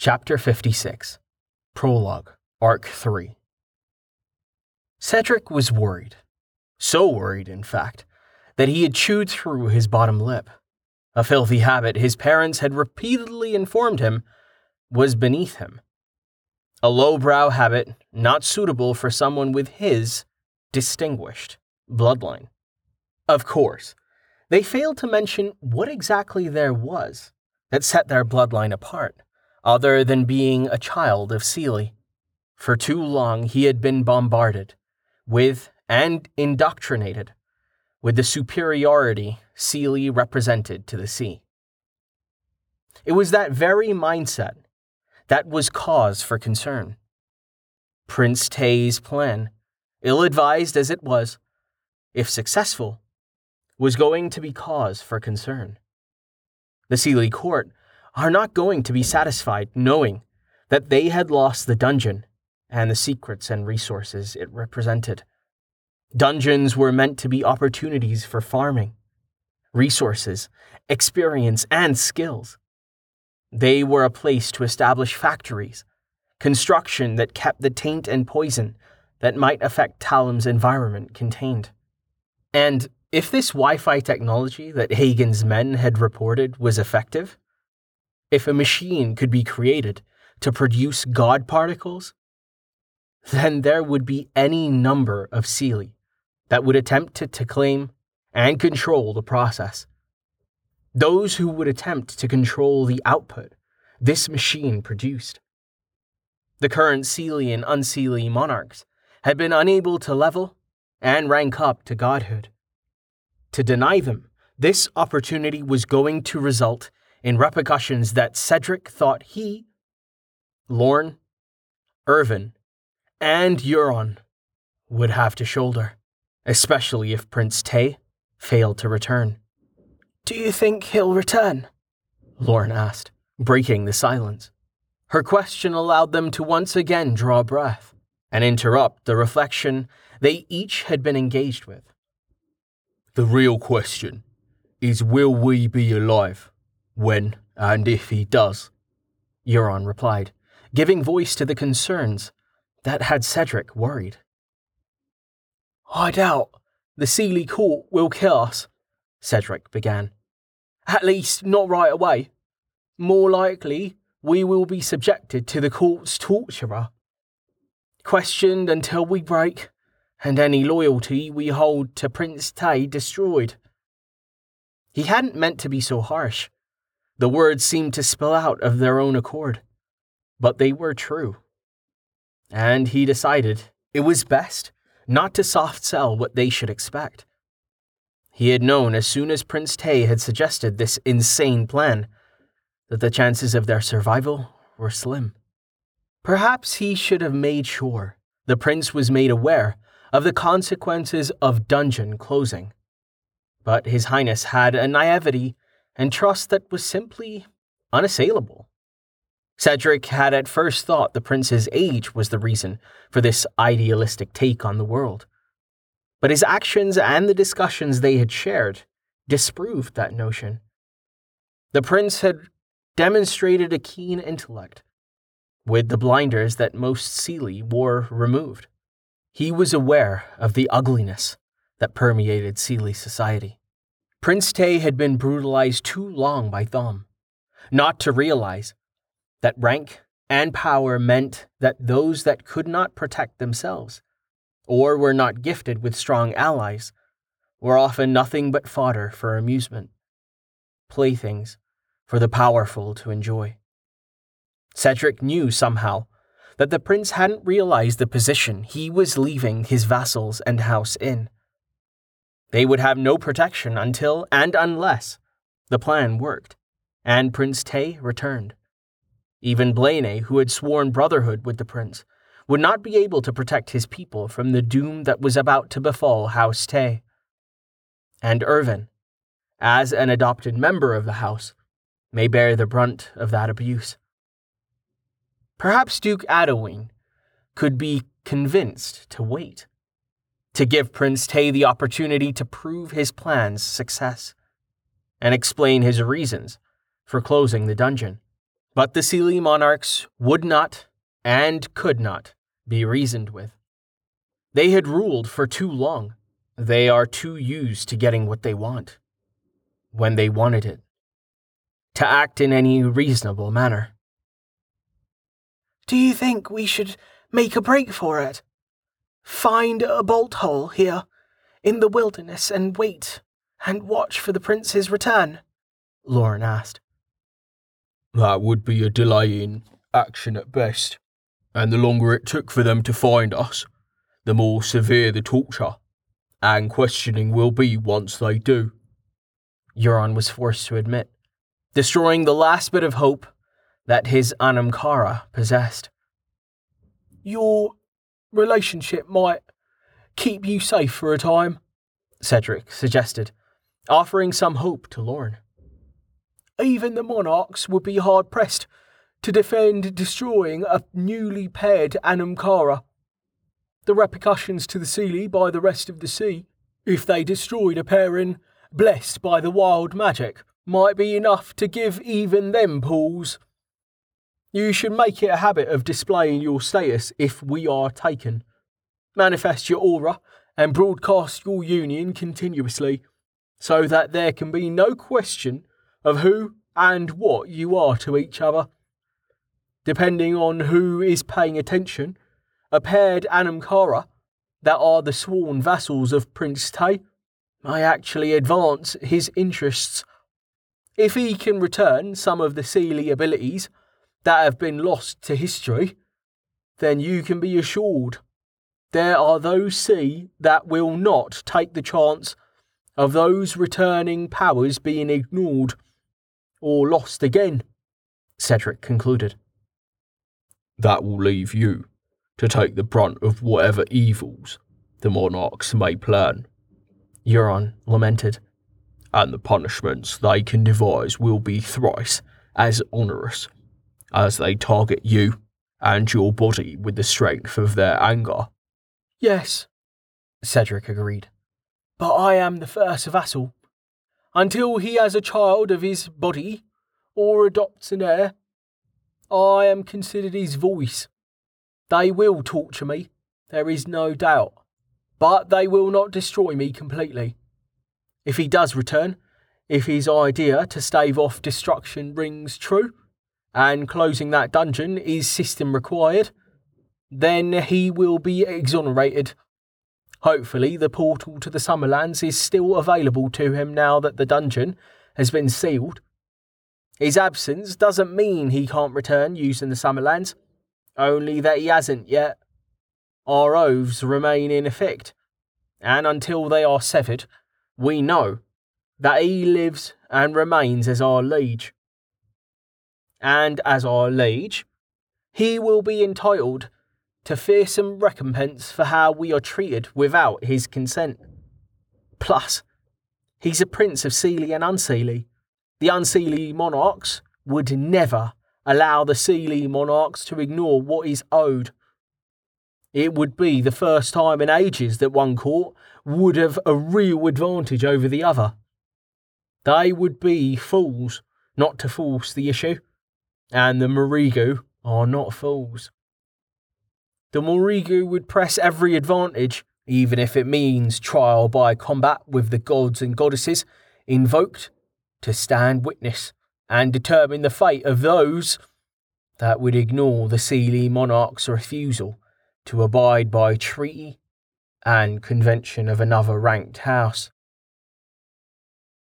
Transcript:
Chapter 56 Prologue, Arc 3 Cedric was worried. So worried, in fact, that he had chewed through his bottom lip. A filthy habit his parents had repeatedly informed him was beneath him. A lowbrow habit not suitable for someone with his distinguished bloodline. Of course, they failed to mention what exactly there was that set their bloodline apart other than being a child of Seelie. For too long he had been bombarded with and indoctrinated with the superiority Seelie represented to the sea. It was that very mindset that was cause for concern. Prince Tay's plan, ill advised as it was, if successful, was going to be cause for concern. The Seelie court are not going to be satisfied knowing that they had lost the dungeon and the secrets and resources it represented. Dungeons were meant to be opportunities for farming, resources, experience, and skills. They were a place to establish factories, construction that kept the taint and poison that might affect Talim's environment contained. And if this Wi Fi technology that Hagen's men had reported was effective, if a machine could be created to produce God particles, then there would be any number of Seelie that would attempt to, to claim and control the process. Those who would attempt to control the output this machine produced. The current Seelie and Unseelie monarchs had been unable to level and rank up to godhood. To deny them this opportunity was going to result in repercussions that Cedric thought he, Lorn, Irvin, and Euron would have to shoulder, especially if Prince Tay failed to return. Do you think he'll return? Lorn asked, breaking the silence. Her question allowed them to once again draw breath and interrupt the reflection they each had been engaged with. The real question is will we be alive when and if he does, Euron replied, giving voice to the concerns that had Cedric worried. I doubt the Seelie court will kill us, Cedric began. At least not right away. More likely, we will be subjected to the court's torturer. Questioned until we break, and any loyalty we hold to Prince Tay destroyed. He hadn't meant to be so harsh, the words seemed to spill out of their own accord, but they were true. And he decided it was best not to soft sell what they should expect. He had known as soon as Prince Tay had suggested this insane plan that the chances of their survival were slim. Perhaps he should have made sure the prince was made aware of the consequences of dungeon closing. But His Highness had a naivety and trust that was simply unassailable. Cedric had at first thought the prince's age was the reason for this idealistic take on the world. But his actions and the discussions they had shared disproved that notion. The prince had demonstrated a keen intellect, with the blinders that most Seelie wore removed. He was aware of the ugliness that permeated Seelie society. Prince Tay had been brutalized too long by Thom, not to realize that rank and power meant that those that could not protect themselves, or were not gifted with strong allies, were often nothing but fodder for amusement, playthings for the powerful to enjoy. Cedric knew somehow that the prince hadn't realized the position he was leaving his vassals and house in. They would have no protection until and unless the plan worked and Prince Tay returned. Even Blaine, who had sworn brotherhood with the prince, would not be able to protect his people from the doom that was about to befall House Tay. And Irvin, as an adopted member of the house, may bear the brunt of that abuse. Perhaps Duke Adowin could be convinced to wait to give Prince Tay the opportunity to prove his plan's success and explain his reasons for closing the dungeon. But the Seelie monarchs would not and could not be reasoned with. They had ruled for too long. They are too used to getting what they want, when they wanted it, to act in any reasonable manner. Do you think we should make a break for it? Find a bolt hole here, in the wilderness, and wait and watch for the prince's return? Lauren asked. That would be a delay in action at best, and the longer it took for them to find us, the more severe the torture and questioning will be once they do. Euron was forced to admit, destroying the last bit of hope that his Anam Cara possessed. Your relationship might keep you safe for a time, Cedric suggested, offering some hope to Lauren. Even the monarchs would be hard pressed to defend destroying a newly paired Anam Cara. The repercussions to the Seelie by the rest of the sea, if they destroyed a pairing blessed by the wild magic, might be enough to give even them pause. You should make it a habit of displaying your status if we are taken. Manifest your aura and broadcast your union continuously, so that there can be no question of who and what you are to each other. Depending on who is paying attention, a paired Anam Cara that are the sworn vassals of Prince Tay may actually advance his interests. If he can return some of the Seelie abilities that have been lost to history, then you can be assured there are those see that will not take the chance of those returning powers being ignored or lost again, Cedric concluded. That will leave you to take the brunt of whatever evils the monarchs may plan. Euron lamented. And the punishments they can devise will be thrice as onerous, as they target you and your body with the strength of their anger. Yes, Cedric agreed. But I am the first vassal, until he has a child of his body or adopts an heir. I am considered his voice. They will torture me, there is no doubt, but they will not destroy me completely. If he does return, if his idea to stave off destruction rings true, and closing that dungeon is system required, then he will be exonerated Hopefully, the portal to the Summerlands is still available to him now that the dungeon has been sealed. His absence doesn't mean he can't return using the Summerlands, only that he hasn't yet. Our oaths remain in effect, and until they are severed, we know that he lives and remains as our liege. And as our liege, he will be entitled to fearsome recompense for how we are treated without his consent. Plus, he's a prince of Seelie and Unseelie. The Unseelie monarchs would never allow the Seelie monarchs to ignore what is owed. It would be the first time in ages that one court would have a real advantage over the other. They would be fools not to force the issue, and the Morrigu are not fools the Morrigu would press every advantage, even if it means trial by combat with the gods and goddesses invoked to stand witness and determine the fate of those that would ignore the Seelie monarch's refusal to abide by treaty and convention of another ranked house.